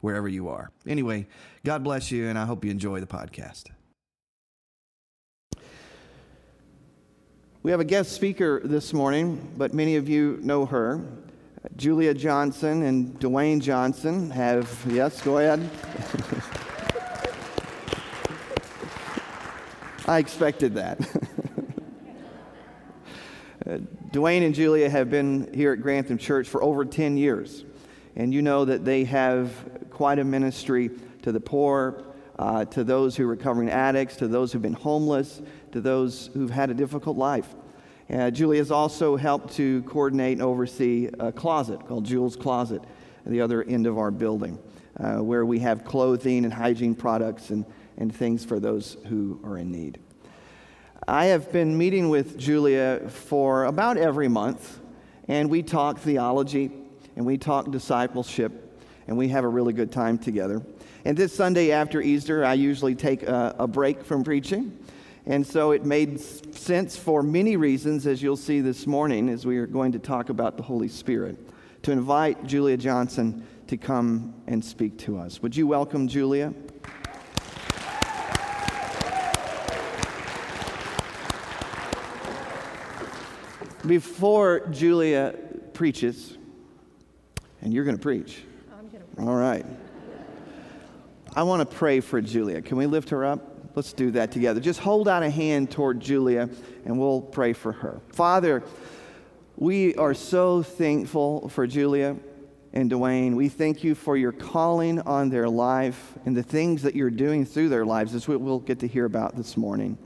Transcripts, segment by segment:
wherever you are. Anyway, God bless you, and I hope you enjoy the podcast. We have a guest speaker this morning, but many of you know her. Julia Johnson and Dwayne Johnson have, yes, go ahead. I expected that. uh, Dwayne and Julia have been here at Grantham Church for over 10 years, and you know that they have quite a ministry to the poor, uh, to those who are recovering addicts, to those who've been homeless, to those who've had a difficult life. Uh, Julie has also helped to coordinate and oversee a closet called Jules Closet at the other end of our building, uh, where we have clothing and hygiene products and, and things for those who are in need. I have been meeting with Julia for about every month, and we talk theology and we talk discipleship and we have a really good time together. And this Sunday after Easter, I usually take a, a break from preaching. And so it made sense for many reasons, as you'll see this morning, as we are going to talk about the Holy Spirit, to invite Julia Johnson to come and speak to us. Would you welcome Julia? Before Julia preaches, and you're going to preach, all right. I want to pray for Julia. Can we lift her up? Let's do that together. Just hold out a hand toward Julia and we'll pray for her. Father, we are so thankful for Julia and Dwayne. We thank you for your calling on their life and the things that you're doing through their lives. That's what we'll get to hear about this morning.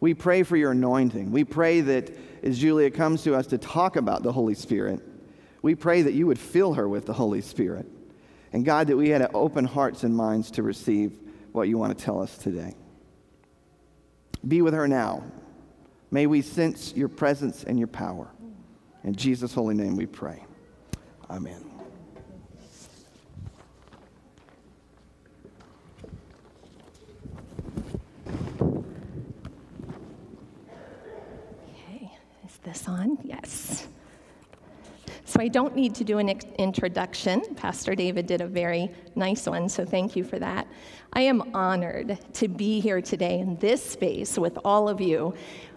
We pray for your anointing. We pray that as Julia comes to us to talk about the Holy Spirit, we pray that you would fill her with the Holy Spirit. And God, that we had open hearts and minds to receive what you want to tell us today. Be with her now. May we sense your presence and your power. In Jesus' holy name we pray. Amen. Okay, is this on? Yes. So I don't need to do an introduction. Pastor David did a very nice one, so thank you for that. I am honored to be here today in this space with all of you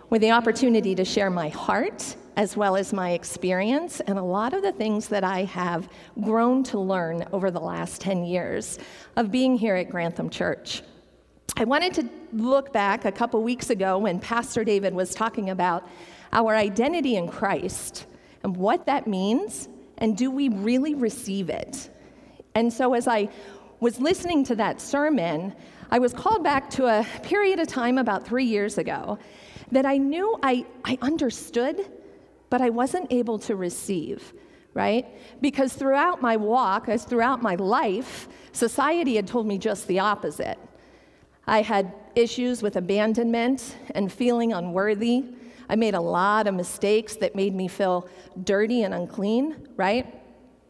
with the opportunity to share my heart as well as my experience and a lot of the things that I have grown to learn over the last 10 years of being here at Grantham Church. I wanted to look back a couple weeks ago when Pastor David was talking about our identity in Christ and what that means, and do we really receive it? And so, as I was listening to that sermon, I was called back to a period of time about three years ago that I knew I, I understood, but I wasn't able to receive, right? Because throughout my walk, as throughout my life, society had told me just the opposite. I had issues with abandonment and feeling unworthy. I made a lot of mistakes that made me feel dirty and unclean, right?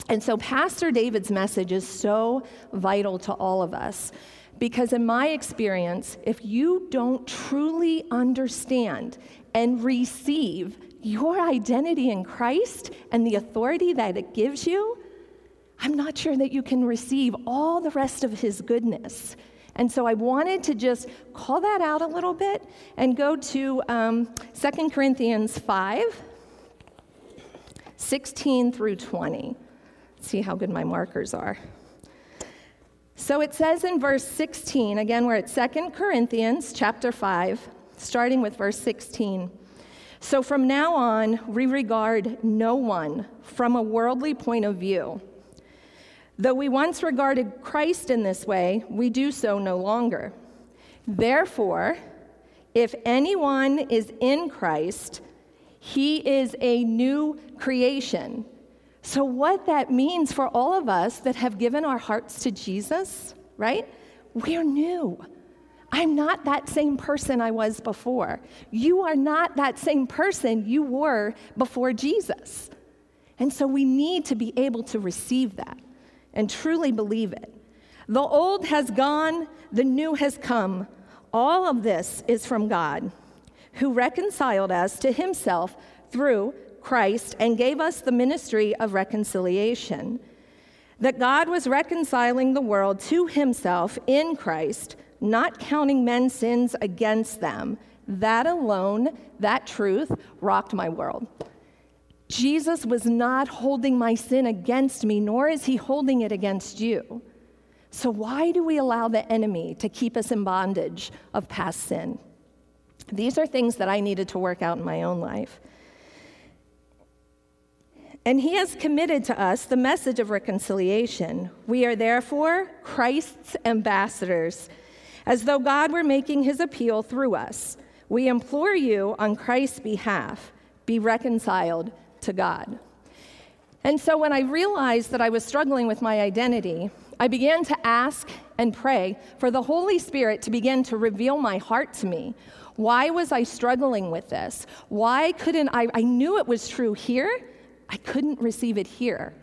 And so, Pastor David's message is so vital to all of us because, in my experience, if you don't truly understand and receive your identity in Christ and the authority that it gives you, I'm not sure that you can receive all the rest of his goodness. And so I wanted to just call that out a little bit and go to um, 2 Corinthians 5 16 through 20. see how good my markers are. So it says in verse 16, again, we're at 2 Corinthians chapter 5, starting with verse 16. So from now on, we regard no one from a worldly point of view. Though we once regarded Christ in this way, we do so no longer. Therefore, if anyone is in Christ, He is a new creation. So, what that means for all of us that have given our hearts to Jesus, right? We're new. I'm not that same person I was before. You are not that same person you were before Jesus. And so we need to be able to receive that and truly believe it. The old has gone, the new has come. All of this is from God, who reconciled us to himself through Christ and gave us the ministry of reconciliation. That God was reconciling the world to himself in Christ, not counting men's sins against them. That alone, that truth, rocked my world. Jesus was not holding my sin against me, nor is he holding it against you. So, why do we allow the enemy to keep us in bondage of past sin? These are things that I needed to work out in my own life. And he has committed to us the message of reconciliation. We are therefore Christ's ambassadors, as though God were making his appeal through us. We implore you on Christ's behalf be reconciled to God. And so when I realized that I was struggling with my identity, I began to ask and pray for the Holy Spirit to begin to reveal my heart to me. Why was I struggling with this? Why couldn't I? I knew it was true here, I couldn't receive it here.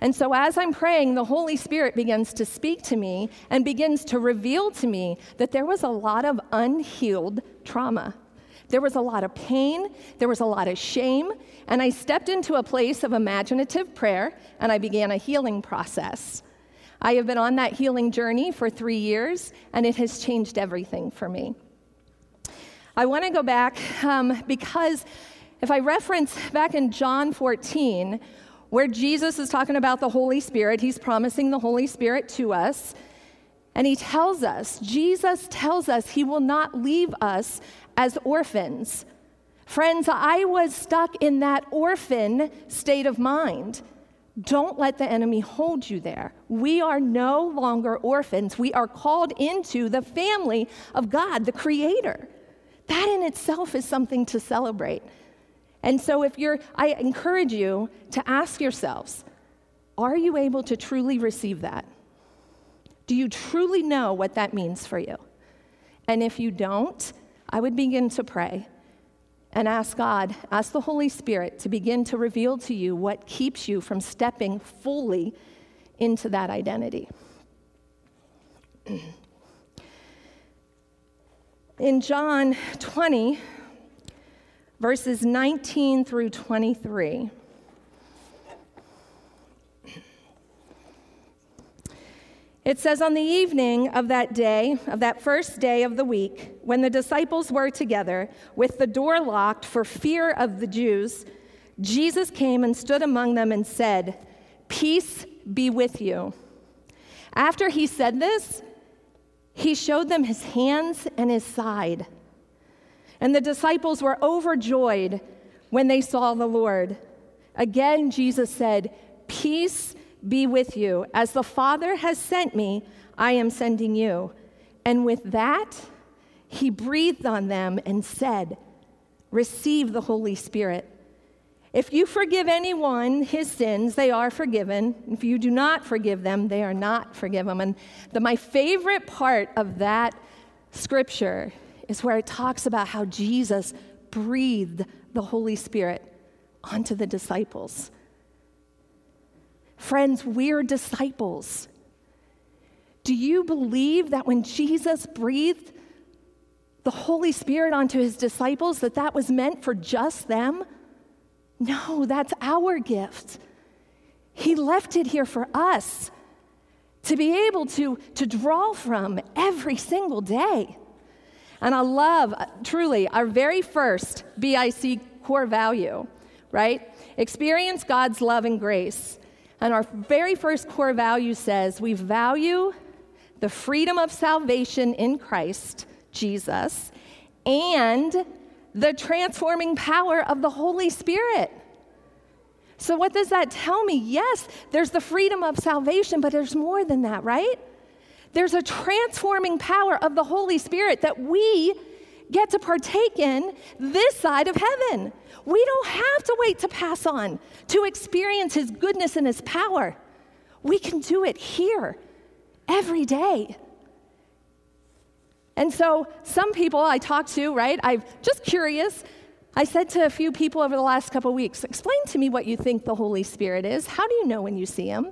And so, as I'm praying, the Holy Spirit begins to speak to me and begins to reveal to me that there was a lot of unhealed trauma there was a lot of pain, there was a lot of shame, and I stepped into a place of imaginative prayer and I began a healing process. I have been on that healing journey for three years, and it has changed everything for me. I want to go back um, because if I reference back in John 14, where Jesus is talking about the Holy Spirit, he's promising the Holy Spirit to us. And he tells us, Jesus tells us he will not leave us as orphans. Friends, I was stuck in that orphan state of mind. Don't let the enemy hold you there. We are no longer orphans. We are called into the family of God, the Creator. That in itself is something to celebrate. And so, if you're, I encourage you to ask yourselves are you able to truly receive that? Do you truly know what that means for you? And if you don't, I would begin to pray and ask God, ask the Holy Spirit to begin to reveal to you what keeps you from stepping fully into that identity. In John 20, verses 19 through 23, It says, On the evening of that day, of that first day of the week, when the disciples were together, with the door locked for fear of the Jews, Jesus came and stood among them and said, Peace be with you. After he said this, he showed them his hands and his side. And the disciples were overjoyed when they saw the Lord. Again, Jesus said, Peace be with you. As the Father has sent me, I am sending you. And with that, he breathed on them and said, Receive the Holy Spirit. If you forgive anyone his sins, they are forgiven. If you do not forgive them, they are not forgiven. And the, my favorite part of that scripture is where it talks about how Jesus breathed the Holy Spirit onto the disciples. Friends, we're disciples. Do you believe that when Jesus breathed the Holy Spirit onto his disciples that that was meant for just them? No, that's our gift. He left it here for us to be able to, to draw from every single day. And I love, truly, our very first BIC core value, right? Experience God's love and grace. And our very first core value says we value the freedom of salvation in Christ Jesus and the transforming power of the Holy Spirit. So, what does that tell me? Yes, there's the freedom of salvation, but there's more than that, right? There's a transforming power of the Holy Spirit that we get to partake in this side of heaven. We don't have to wait to pass on to experience His goodness and His power. We can do it here every day. And so, some people I talked to, right, I'm just curious. I said to a few people over the last couple weeks, explain to me what you think the Holy Spirit is. How do you know when you see Him?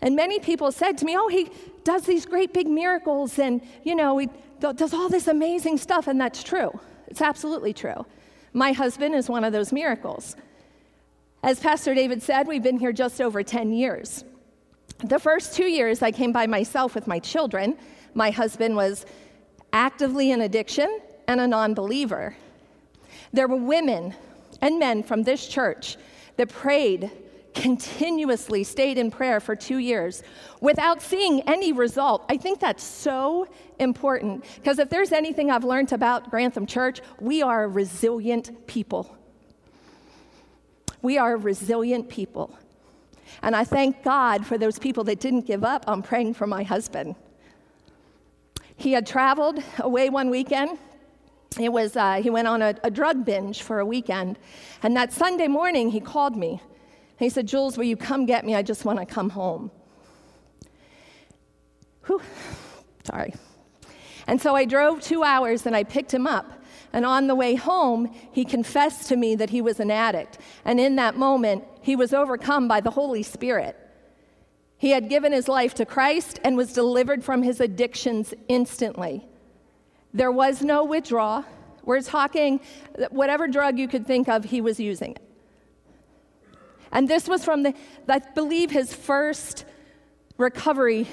And many people said to me, oh, He does these great big miracles and, you know, He does all this amazing stuff. And that's true. It's absolutely true. My husband is one of those miracles. As Pastor David said, we've been here just over 10 years. The first two years, I came by myself with my children. My husband was actively in addiction and a non believer. There were women and men from this church that prayed continuously, stayed in prayer for two years without seeing any result. I think that's so important because if there's anything I've learned about Grantham Church, we are a resilient people. We are resilient people. And I thank God for those people that didn't give up on praying for my husband. He had traveled away one weekend. It was, uh, he went on a, a drug binge for a weekend. And that Sunday morning, he called me. He said, Jules, will you come get me? I just want to come home. Whew. Sorry. And so I drove two hours and I picked him up. And on the way home, he confessed to me that he was an addict. And in that moment, he was overcome by the Holy Spirit. He had given his life to Christ and was delivered from his addictions instantly. There was no withdrawal. We're talking whatever drug you could think of, he was using it. And this was from the, I believe, his first recovery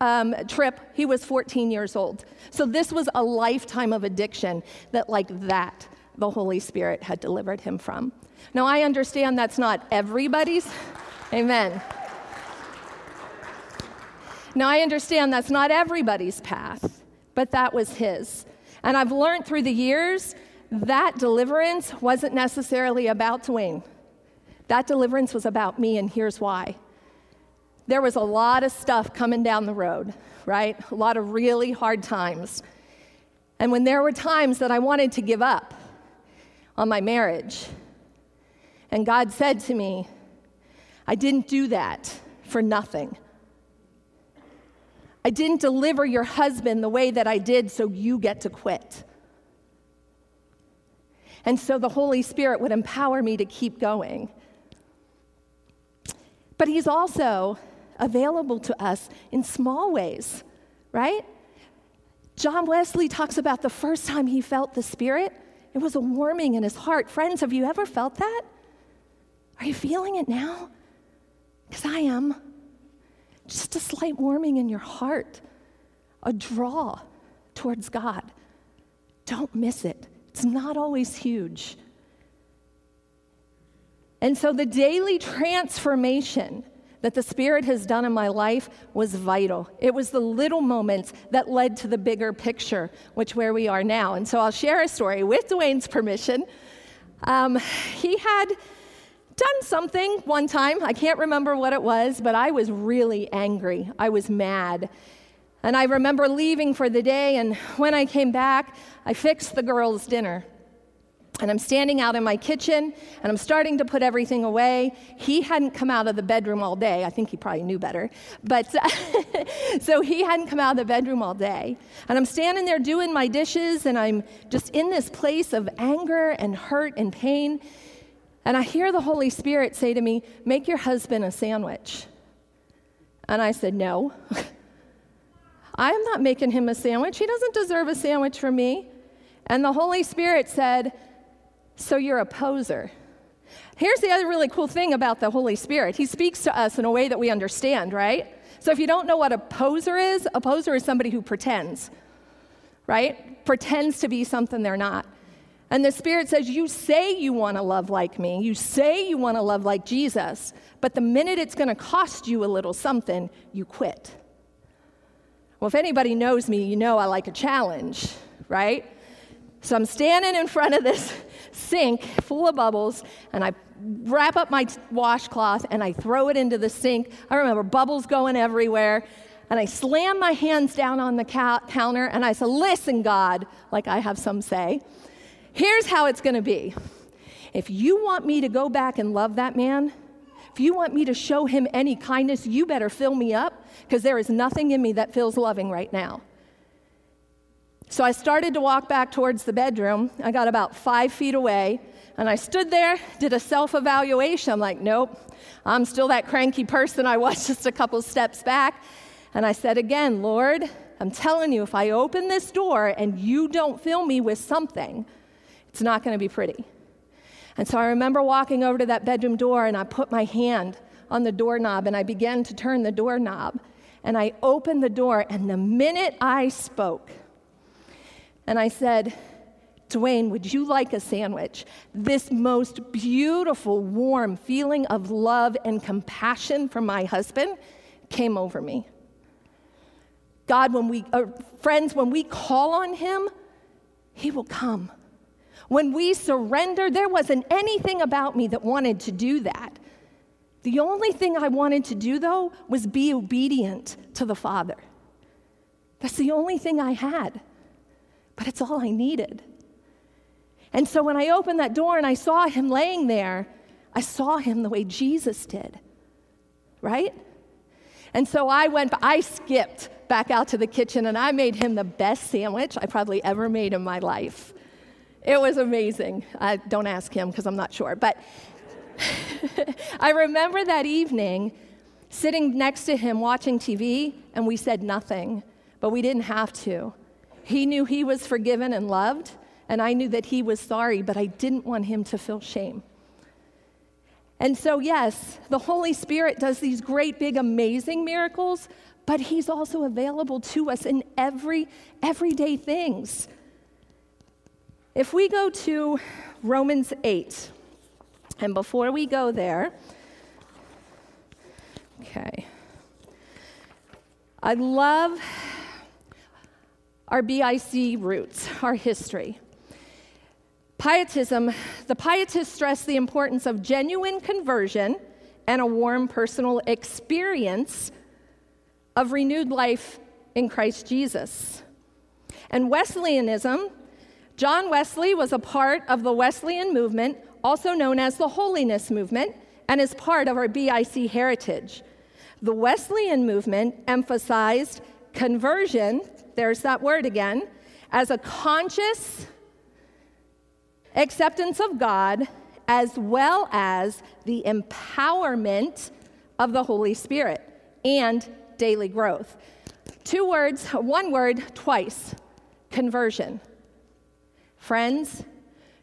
um, trip. He was 14 years old. So this was a lifetime of addiction that, like that, the Holy Spirit had delivered him from. Now, I understand that's not everybody's. Amen. Now, I understand that's not everybody's path, but that was his. And I've learned through the years that deliverance wasn't necessarily about Dwayne. That deliverance was about me, and here's why. There was a lot of stuff coming down the road, right? A lot of really hard times. And when there were times that I wanted to give up on my marriage, and God said to me, I didn't do that for nothing. I didn't deliver your husband the way that I did so you get to quit. And so the Holy Spirit would empower me to keep going. But He's also available to us in small ways, right? John Wesley talks about the first time he felt the Spirit, it was a warming in his heart. Friends, have you ever felt that? Are you feeling it now? Because I am. Just a slight warming in your heart, a draw towards God. Don't miss it. It's not always huge. And so the daily transformation that the Spirit has done in my life was vital. It was the little moments that led to the bigger picture, which where we are now. And so I'll share a story with Dwayne's permission. Um, he had done something one time. I can't remember what it was, but I was really angry. I was mad. And I remember leaving for the day, and when I came back, I fixed the girls' dinner. And I'm standing out in my kitchen and I'm starting to put everything away. He hadn't come out of the bedroom all day. I think he probably knew better. But so he hadn't come out of the bedroom all day. And I'm standing there doing my dishes and I'm just in this place of anger and hurt and pain. And I hear the Holy Spirit say to me, Make your husband a sandwich. And I said, No. I am not making him a sandwich. He doesn't deserve a sandwich from me. And the Holy Spirit said, so you're a poser. Here's the other really cool thing about the Holy Spirit He speaks to us in a way that we understand, right? So if you don't know what a poser is, a poser is somebody who pretends, right? Pretends to be something they're not. And the Spirit says, You say you want to love like me. You say you want to love like Jesus. But the minute it's going to cost you a little something, you quit. Well, if anybody knows me, you know I like a challenge, right? So I'm standing in front of this sink full of bubbles, and I wrap up my washcloth and I throw it into the sink. I remember bubbles going everywhere. and I slam my hands down on the counter and I said, Listen, God, like I have some say, here's how it's going to be. If you want me to go back and love that man, if you want me to show him any kindness, you better fill me up because there is nothing in me that feels loving right now. So I started to walk back towards the bedroom. I got about five feet away, and I stood there, did a self evaluation. I'm like, nope, I'm still that cranky person I was just a couple steps back. And I said again, Lord, I'm telling you, if I open this door and you don't fill me with something, it's not going to be pretty. And so I remember walking over to that bedroom door and I put my hand on the doorknob and I began to turn the doorknob. And I opened the door, and the minute I spoke, and I said, Dwayne, would you like a sandwich? This most beautiful, warm feeling of love and compassion from my husband came over me. God, when we, uh, friends, when we call on Him, He will come. When we surrender, there wasn't anything about me that wanted to do that. The only thing I wanted to do, though, was be obedient to the Father. That's the only thing I had, but it's all I needed. And so when I opened that door and I saw him laying there, I saw him the way Jesus did, right? And so I went, I skipped back out to the kitchen and I made him the best sandwich I probably ever made in my life. It was amazing. I, don't ask him because I'm not sure. But I remember that evening sitting next to him watching TV, and we said nothing, but we didn't have to. He knew he was forgiven and loved, and I knew that he was sorry, but I didn't want him to feel shame. And so, yes, the Holy Spirit does these great, big, amazing miracles, but He's also available to us in every everyday things. If we go to Romans 8, and before we go there, okay, I love our BIC roots, our history. Pietism, the pietists stress the importance of genuine conversion and a warm personal experience of renewed life in Christ Jesus. And Wesleyanism, John Wesley was a part of the Wesleyan movement, also known as the Holiness Movement, and is part of our BIC heritage. The Wesleyan movement emphasized conversion, there's that word again, as a conscious acceptance of God as well as the empowerment of the Holy Spirit and daily growth. Two words, one word, twice conversion. Friends,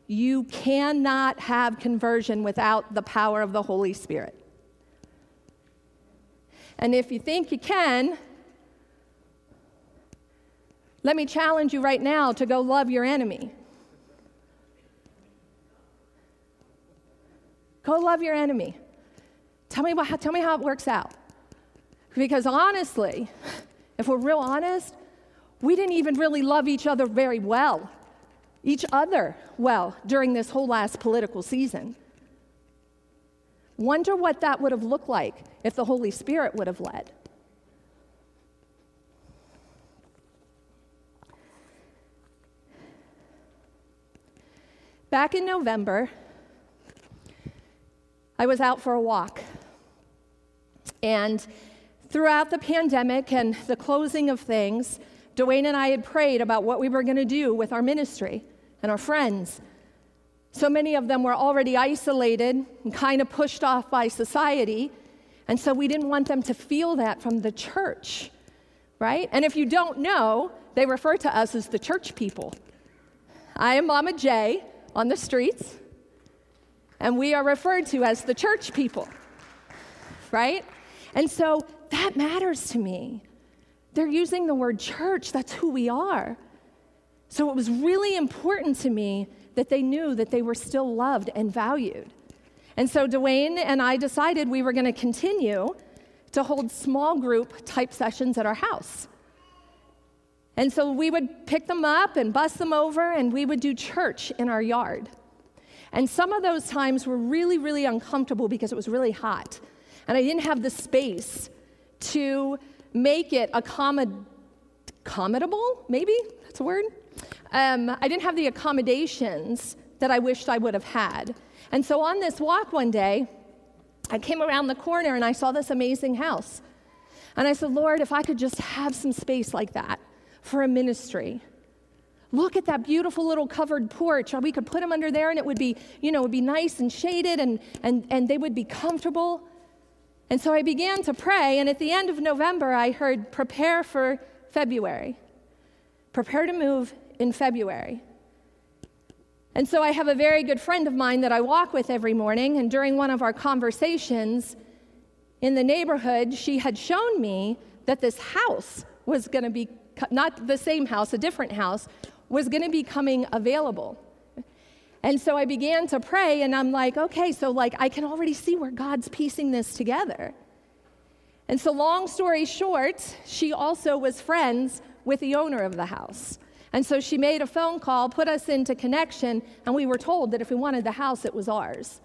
you cannot have conversion without the power of the Holy Spirit. And if you think you can, let me challenge you right now to go love your enemy. Go love your enemy. Tell me, what, tell me how it works out. Because honestly, if we're real honest, we didn't even really love each other very well, each other well, during this whole last political season. Wonder what that would have looked like if the Holy Spirit would have led. Back in November, I was out for a walk. And throughout the pandemic and the closing of things, Dwayne and I had prayed about what we were going to do with our ministry and our friends. So many of them were already isolated and kind of pushed off by society. And so we didn't want them to feel that from the church, right? And if you don't know, they refer to us as the church people. I am Mama J on the streets and we are referred to as the church people, right? And so that matters to me. They're using the word church, that's who we are. So it was really important to me that they knew that they were still loved and valued. And so Dwayne and I decided we were going to continue to hold small group type sessions at our house. And so we would pick them up and bus them over, and we would do church in our yard. And some of those times were really, really uncomfortable because it was really hot. And I didn't have the space to make it accommod- accommodable, maybe that's a word. Um, I didn't have the accommodations that I wished I would have had. And so on this walk one day, I came around the corner and I saw this amazing house. And I said, Lord, if I could just have some space like that for a ministry. Look at that beautiful little covered porch. We could put them under there and it would be, you know, would be nice and shaded and, and, and they would be comfortable. And so I began to pray, and at the end of November, I heard, prepare for February. Prepare to move in February. And so I have a very good friend of mine that I walk with every morning, and during one of our conversations in the neighborhood, she had shown me that this house was going to be, not the same house, a different house, was going to be coming available. And so I began to pray, and I'm like, okay, so like I can already see where God's piecing this together. And so, long story short, she also was friends with the owner of the house. And so she made a phone call, put us into connection, and we were told that if we wanted the house, it was ours.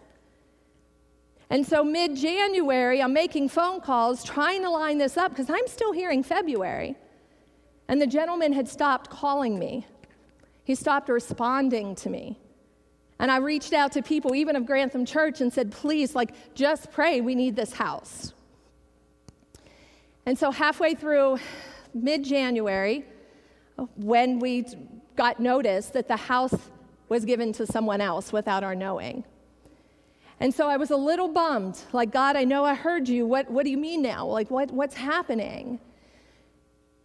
And so, mid January, I'm making phone calls trying to line this up because I'm still hearing February. And the gentleman had stopped calling me, he stopped responding to me. And I reached out to people, even of Grantham Church, and said, please, like, just pray, we need this house. And so, halfway through mid January, when we got notice that the house was given to someone else without our knowing. And so I was a little bummed, like, God, I know I heard you. What, what do you mean now? Like, what, what's happening?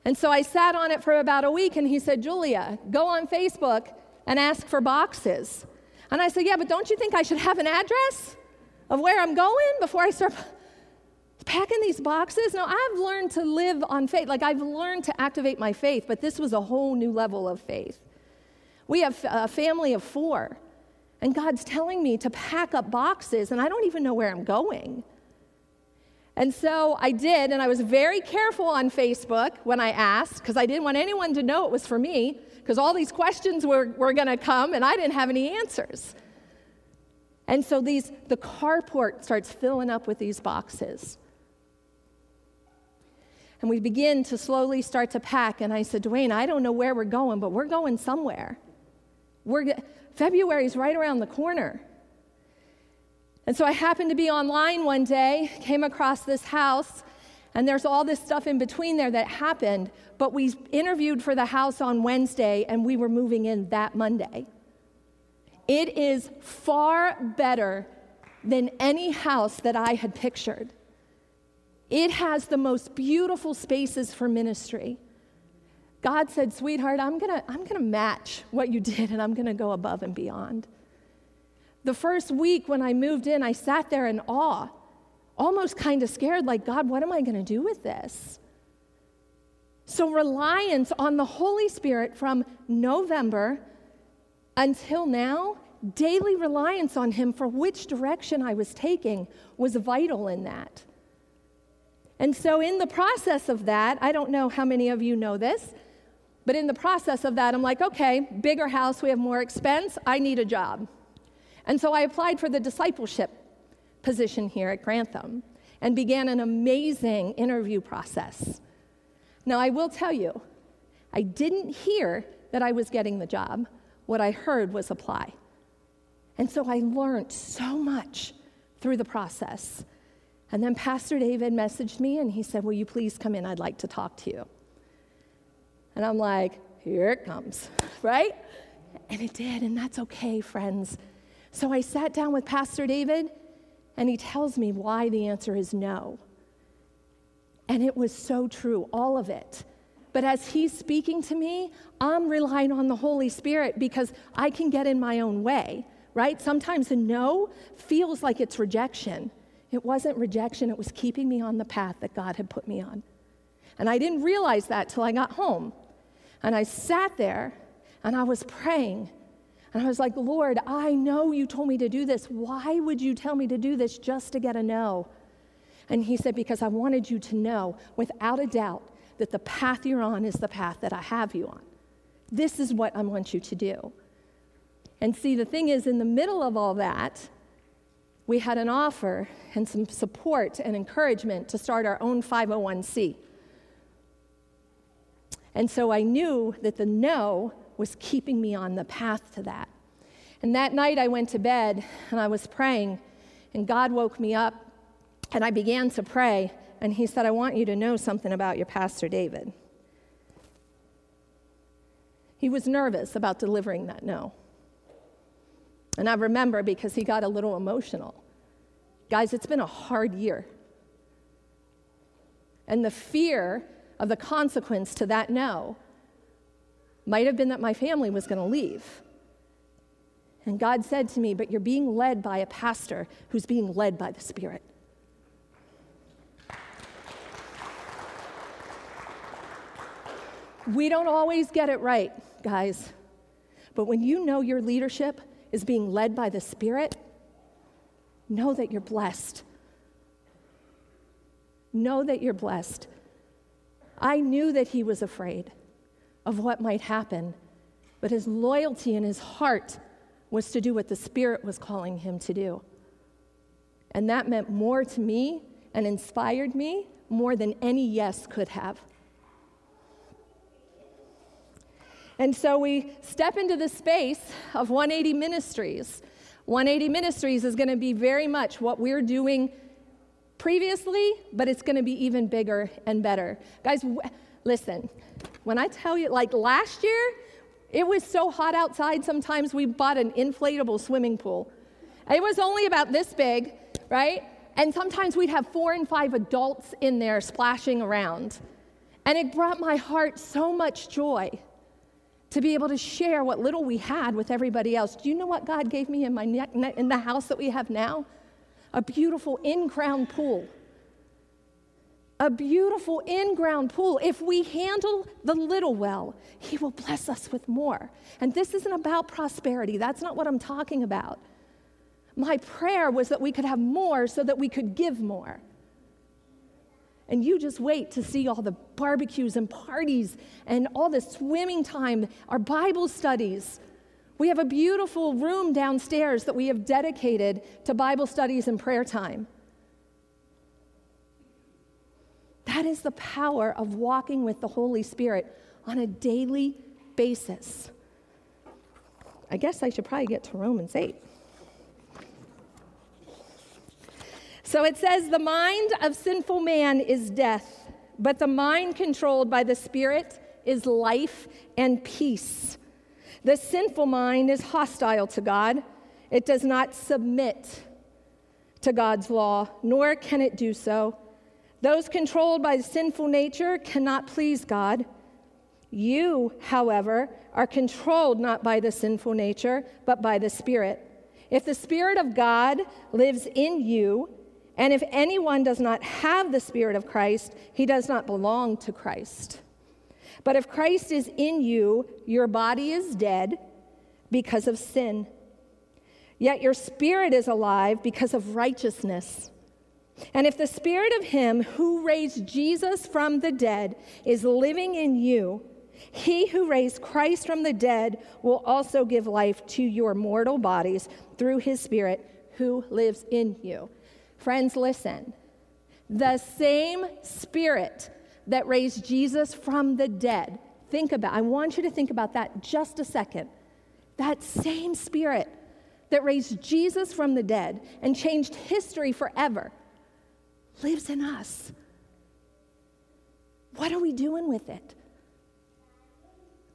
And so I sat on it for about a week, and he said, Julia, go on Facebook and ask for boxes. And I said, Yeah, but don't you think I should have an address of where I'm going before I start packing these boxes? No, I've learned to live on faith. Like I've learned to activate my faith, but this was a whole new level of faith. We have a family of four, and God's telling me to pack up boxes, and I don't even know where I'm going. And so I did, and I was very careful on Facebook when I asked, because I didn't want anyone to know it was for me because all these questions were, were going to come and I didn't have any answers. And so these, the carport starts filling up with these boxes. And we begin to slowly start to pack. And I said, Dwayne, I don't know where we're going, but we're going somewhere. We're, February's right around the corner. And so I happened to be online one day, came across this house, and there's all this stuff in between there that happened. But we interviewed for the house on Wednesday and we were moving in that Monday. It is far better than any house that I had pictured. It has the most beautiful spaces for ministry. God said, Sweetheart, I'm gonna, I'm gonna match what you did and I'm gonna go above and beyond. The first week when I moved in, I sat there in awe, almost kind of scared, like, God, what am I gonna do with this? So, reliance on the Holy Spirit from November until now, daily reliance on Him for which direction I was taking was vital in that. And so, in the process of that, I don't know how many of you know this, but in the process of that, I'm like, okay, bigger house, we have more expense, I need a job. And so I applied for the discipleship position here at Grantham and began an amazing interview process. Now, I will tell you, I didn't hear that I was getting the job. What I heard was apply. And so I learned so much through the process. And then Pastor David messaged me and he said, Will you please come in? I'd like to talk to you. And I'm like, Here it comes, right? And it did, and that's okay, friends. So I sat down with Pastor David and he tells me why the answer is no. And it was so true, all of it. But as he's speaking to me, I'm relying on the Holy Spirit because I can get in my own way, right? Sometimes a no feels like it's rejection. It wasn't rejection, it was keeping me on the path that God had put me on. And I didn't realize that till I got home. And I sat there and I was praying. And I was like, Lord, I know you told me to do this. Why would you tell me to do this just to get a no? And he said, Because I wanted you to know without a doubt that the path you're on is the path that I have you on. This is what I want you to do. And see, the thing is, in the middle of all that, we had an offer and some support and encouragement to start our own 501c. And so I knew that the no was keeping me on the path to that. And that night I went to bed and I was praying, and God woke me up, and I began to pray. And He said, I want you to know something about your Pastor David. He was nervous about delivering that no. And I remember because he got a little emotional. Guys, it's been a hard year. And the fear of the consequence to that no might have been that my family was going to leave. And God said to me, But you're being led by a pastor who's being led by the Spirit. We don't always get it right, guys. But when you know your leadership is being led by the Spirit, know that you're blessed. Know that you're blessed. I knew that he was afraid of what might happen, but his loyalty in his heart was to do what the Spirit was calling him to do. And that meant more to me and inspired me more than any yes could have. And so we step into the space of 180 Ministries. 180 Ministries is going to be very much what we're doing previously, but it's going to be even bigger and better. Guys, w- listen, when I tell you, like last year, it was so hot outside, sometimes we bought an inflatable swimming pool. It was only about this big, right? And sometimes we'd have four and five adults in there splashing around. And it brought my heart so much joy to be able to share what little we had with everybody else. Do you know what God gave me in, my ne- in the house that we have now? A beautiful in ground pool. A beautiful in ground pool. If we handle the little well, He will bless us with more. And this isn't about prosperity, that's not what I'm talking about. My prayer was that we could have more so that we could give more. And you just wait to see all the barbecues and parties and all the swimming time, our Bible studies. We have a beautiful room downstairs that we have dedicated to Bible studies and prayer time. That is the power of walking with the Holy Spirit on a daily basis. I guess I should probably get to Romans 8. So it says, The mind of sinful man is death, but the mind controlled by the Spirit is life and peace. The sinful mind is hostile to God, it does not submit to God's law, nor can it do so. Those controlled by sinful nature cannot please God. You, however, are controlled not by the sinful nature, but by the Spirit. If the Spirit of God lives in you, and if anyone does not have the Spirit of Christ, he does not belong to Christ. But if Christ is in you, your body is dead because of sin. Yet your spirit is alive because of righteousness. And if the spirit of him who raised Jesus from the dead is living in you, he who raised Christ from the dead will also give life to your mortal bodies through his spirit who lives in you. Friends, listen. The same spirit that raised Jesus from the dead. Think about, I want you to think about that just a second. That same spirit that raised Jesus from the dead and changed history forever lives in us. What are we doing with it?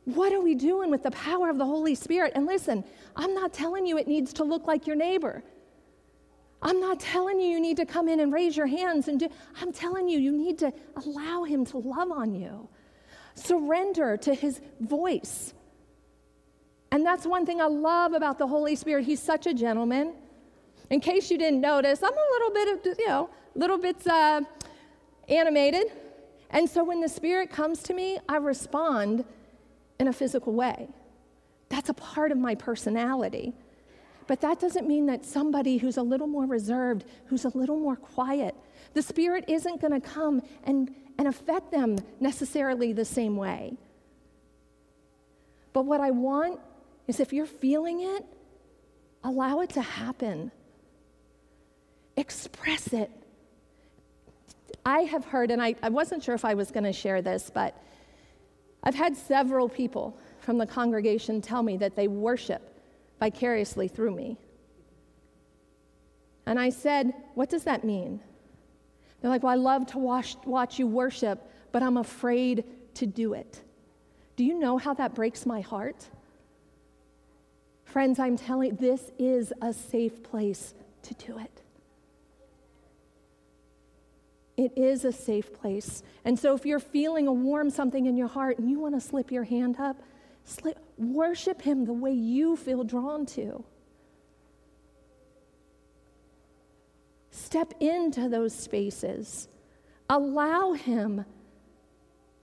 What are we doing with the power of the Holy Spirit? And listen, I'm not telling you it needs to look like your neighbor. I'm not telling you you need to come in and raise your hands and do, I'm telling you you need to allow Him to love on you. Surrender to His voice. And that's one thing I love about the Holy Spirit. He's such a gentleman. In case you didn't notice, I'm a little bit of, you know, little bits uh, animated. And so when the Spirit comes to me, I respond in a physical way. That's a part of my personality. But that doesn't mean that somebody who's a little more reserved, who's a little more quiet, the Spirit isn't going to come and, and affect them necessarily the same way. But what I want is if you're feeling it, allow it to happen. Express it. I have heard, and I, I wasn't sure if I was going to share this, but I've had several people from the congregation tell me that they worship vicariously through me. And I said, What does that mean? They're like, Well, I love to watch, watch you worship, but I'm afraid to do it. Do you know how that breaks my heart? Friends, I'm telling you, this is a safe place to do it. It is a safe place. And so if you're feeling a warm something in your heart and you want to slip your hand up, slip, worship Him the way you feel drawn to. Step into those spaces. Allow Him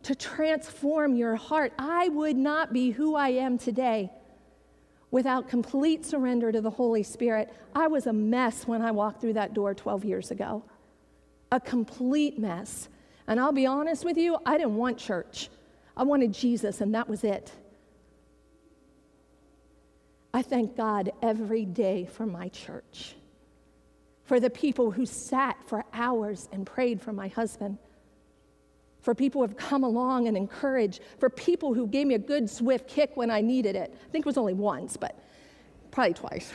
to transform your heart. I would not be who I am today without complete surrender to the Holy Spirit. I was a mess when I walked through that door 12 years ago a complete mess. And I'll be honest with you, I didn't want church. I wanted Jesus, and that was it. I thank God every day for my church, for the people who sat for hours and prayed for my husband, for people who have come along and encouraged, for people who gave me a good, swift kick when I needed it. I think it was only once, but probably twice.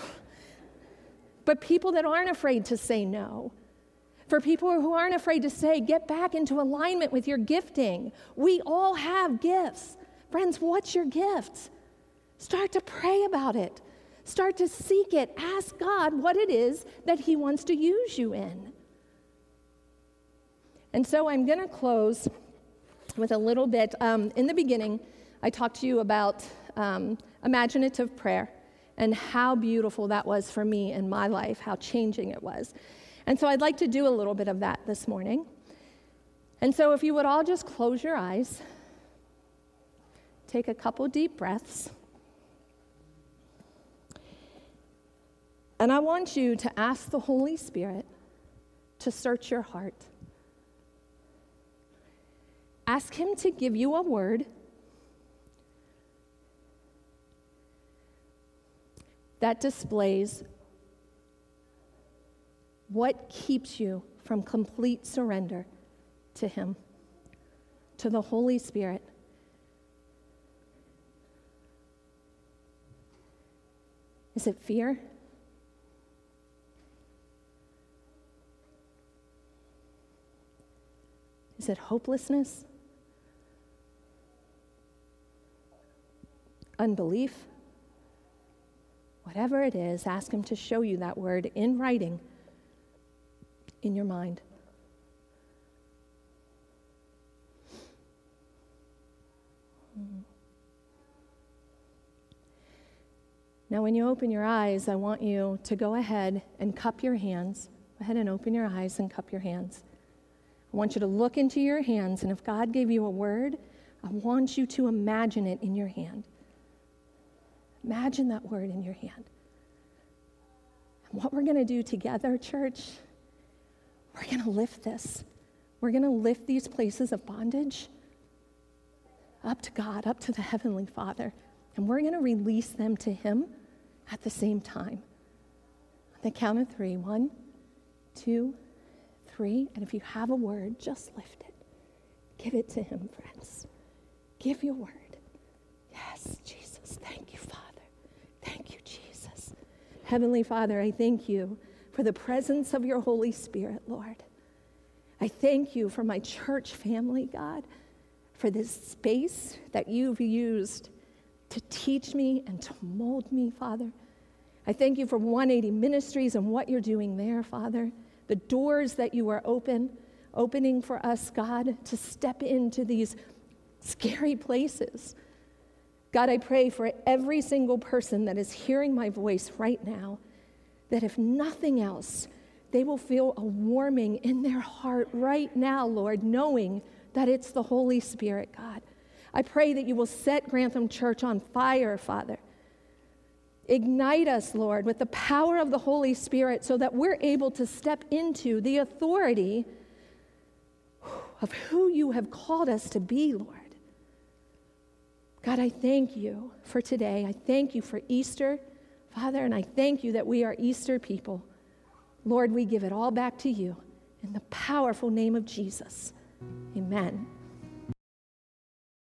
but people that aren't afraid to say no for people who aren't afraid to say, get back into alignment with your gifting. We all have gifts. Friends, what's your gift? Start to pray about it. Start to seek it. Ask God what it is that He wants to use you in. And so I'm going to close with a little bit. Um, in the beginning, I talked to you about um, imaginative prayer and how beautiful that was for me in my life, how changing it was. And so I'd like to do a little bit of that this morning. And so if you would all just close your eyes, take a couple deep breaths. And I want you to ask the Holy Spirit to search your heart. Ask Him to give you a word that displays what keeps you from complete surrender to Him, to the Holy Spirit? Is it fear? Is it hopelessness? Unbelief? Whatever it is, ask Him to show you that word in writing in your mind. Now, when you open your eyes, I want you to go ahead and cup your hands. Go ahead and open your eyes and cup your hands. I want you to look into your hands, and if God gave you a word, I want you to imagine it in your hand. Imagine that word in your hand. And what we're going to do together, church, we're going to lift this. We're going to lift these places of bondage up to God, up to the Heavenly Father, and we're going to release them to Him at the same time. On the count of three one, two, three. And if you have a word, just lift it. Give it to Him, friends. Give your word. Yes, Jesus. Thank you, Father. Thank you, Jesus. Heavenly Father, I thank you for the presence of your Holy Spirit, Lord. I thank you for my church family, God, for this space that you've used to teach me and to mold me, Father. I thank you for 180 Ministries and what you're doing there, Father. The doors that you are open, opening for us, God, to step into these scary places. God, I pray for every single person that is hearing my voice right now that if nothing else, they will feel a warming in their heart right now, Lord, knowing that it's the Holy Spirit, God. I pray that you will set Grantham Church on fire, Father. Ignite us, Lord, with the power of the Holy Spirit so that we're able to step into the authority of who you have called us to be, Lord. God, I thank you for today. I thank you for Easter. Father, and I thank you that we are Easter people. Lord, we give it all back to you in the powerful name of Jesus. Amen.